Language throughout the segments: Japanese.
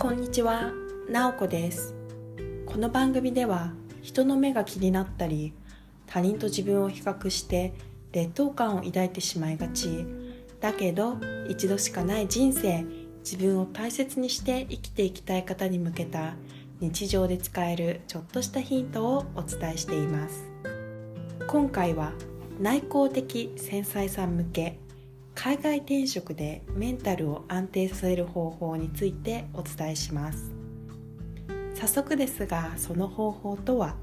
こんにちは、なおこです。この番組では人の目が気になったり他人と自分を比較して劣等感を抱いてしまいがち。だけど一度しかない人生自分を大切にして生きていきたい方に向けた日常で使えるちょっとしたヒントをお伝えしています。今回は内向的繊細さん向け海外転職でメンタルを安定させる方法についてお伝えします。早速ですがその方法とは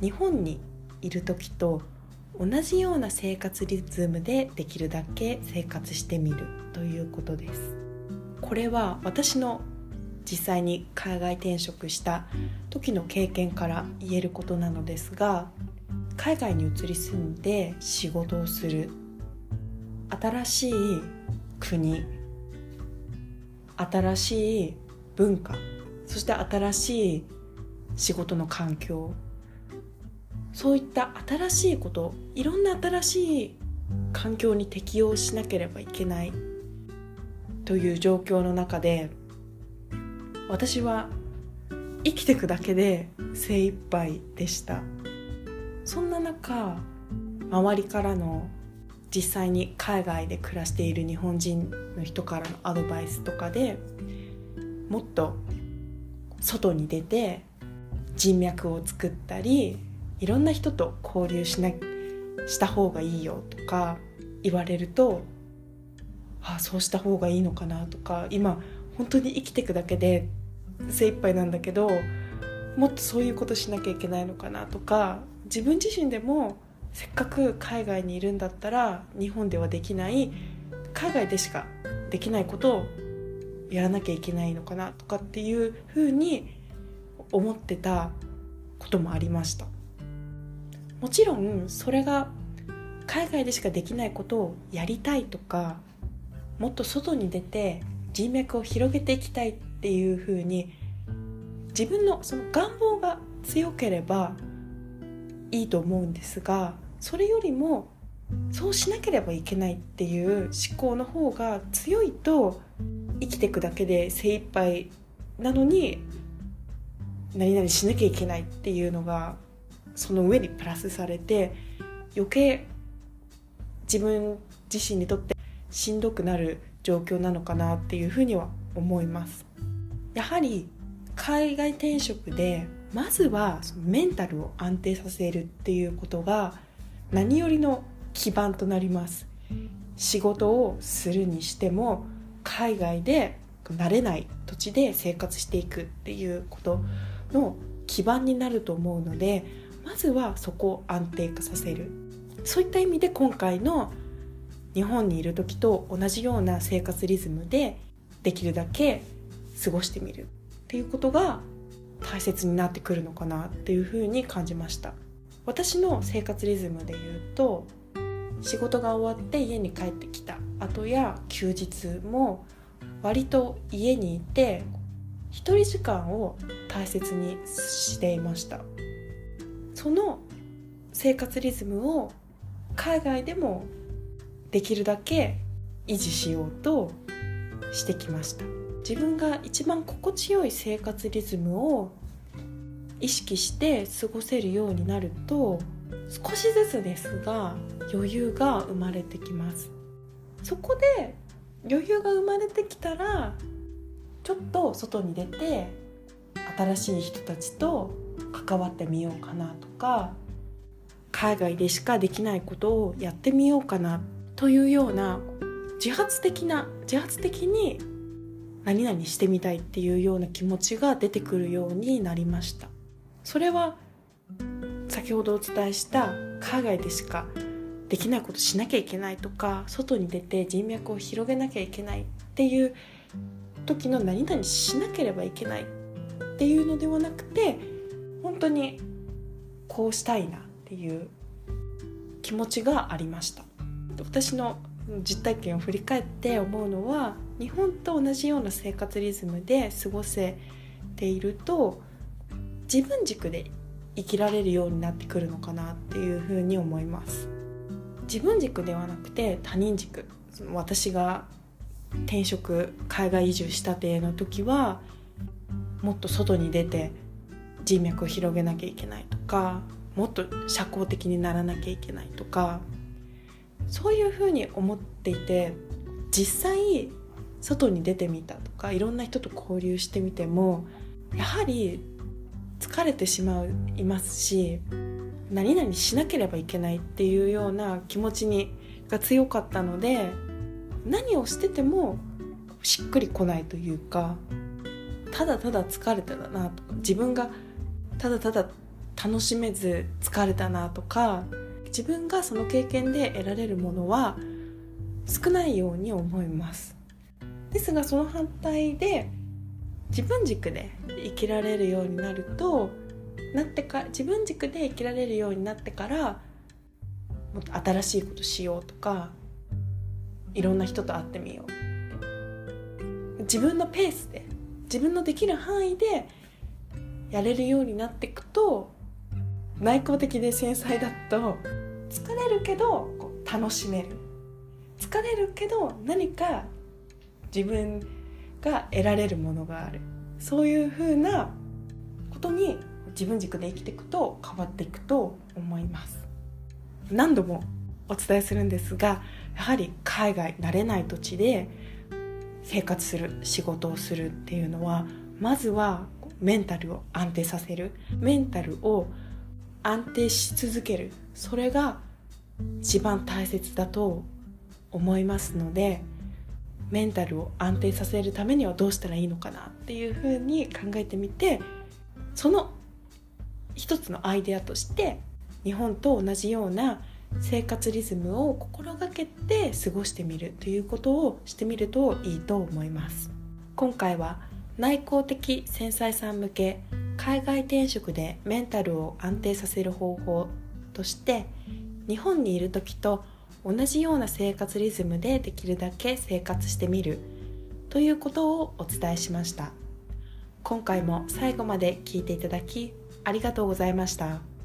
日本にいる時と同じような生活リズムでできるだけ生活してみるということです。これは私の実際に海外転職した時の経験から言えることなのですが海外に移り住んで仕事をする新しい国新しい文化そして新しい仕事の環境そういった新しいこといろんな新しい環境に適応しなければいけないという状況の中で私は生きていくだけで精一杯でした。そんな中周りからの実際に海外で暮らしている日本人の人からのアドバイスとかでもっと外に出て人脈を作ったりいろんな人と交流しなした方がいいよとか言われるとああそうした方がいいのかなとか今本当に生きていくだけで精一杯なんだけどもっとそういうことしなきゃいけないのかなとか自分自身でもせっかく海外にいるんだったら日本ではできない海外でしかできないことをやらなきゃいけないのかなとかっていうふうに思ってたこともありました。もちろんそれが海外でしかできないことをやりたいとかもっと外に出て人脈を広げていきたいっていうふうに自分のその願望が強ければいいと思うんですがそれよりもそうしなければいけないっていう思考の方が強いと生きていくだけで精一杯なのに何々しなきゃいけないっていうのがその上にプラスされて余計自分自身にとってしんどくなる状況なのかなっていうふうには思います。やはり海外転職でまずはメンタルを安定させるっていうことが何よりの基盤となります。仕事をするにしても海外で慣れない土地で生活していくっていうことの基盤になると思うのでまずはそこを安定化させる。そういった意味で今回の日本にいる時と同じような生活リズムでできるだけ過ごしてみるっていうことが大切になってくるのかなっていうふうに感じました。私の生活リズムで言うと仕事が終わって家に帰ってきた。後や休日も割と家にいて一人時間を大切にしていました。その生活リズムを海外でもできるだけ維持しようとしてきました。自分が一番心地よい生活リズムを意識して過ごせるようになると少しずつですが余裕が生まれてきます。そこで余裕が生まれてきたらちょっと外に出て新しい人たちと関わってみようかなとか海外でしかできないことをやってみようかなというような自発的な自発的に何々してみたいっていうような気持ちが出てくるようになりました。それは先ほどお伝えした海外でしかできないことしなきゃいけないとか外に出て人脈を広げなきゃいけないっていう時の何々しなければいけないっていうのではなくて本当にこうしたいなっていう気持ちがありました。私の実体験を振り返って思うのは日本と同じような生活リズムで過ごせていると自分軸で生きられるようになってくるのかなっていうふうに思います。自分軸ではなくて他人軸。私が転職海外移住したての時はもっと外に出て人脈を広げなきゃいけないとかもっと社交的にならなきゃいけないとかそういうふうに思っていて実際外に出てみたとかいろんな人と交流してみてもやはり疲れてしまいますし何々しなければいけないっていうような気持ちにが強かったので何をしててもしっくりこないというかただただ疲れたなとか自分がただただ楽しめず疲れたなとか自分がその経験で得られるものは少ないように思います。ですがその反対で自分軸で生きられるようになるとなってか自分軸で生きられるようになってからもっと新しいことしようとかいろんな人と会ってみよう。自分のペースで自分のできる範囲でやれるようになっていくと内向的で繊細だと疲れるけど楽しめる。疲れるけど何か自分が得られるものがある。そういうふうなことに自分軸で生きていくと変わっていくと思います。何度もお伝えするんですがやはり海外慣れない土地で生活する仕事をするっていうのはまずはメンタルを安定させる。メンタルを安定し続ける。それが一番大切だと思いますのでメンタルを安定させるためにはどうしたらいいのかなっていうふうに考えてみてその一つのアイデアとして日本と同じような生活リズムを心がけて過ごしてみるということをしてみるといいと思います。今回は内向的繊細さん向け海外転職でメンタルを安定させる方法として日本にいる時と同じような生活リズムでできるだけ生活してみるということをお伝えしました今回も最後まで聞いていただきありがとうございました。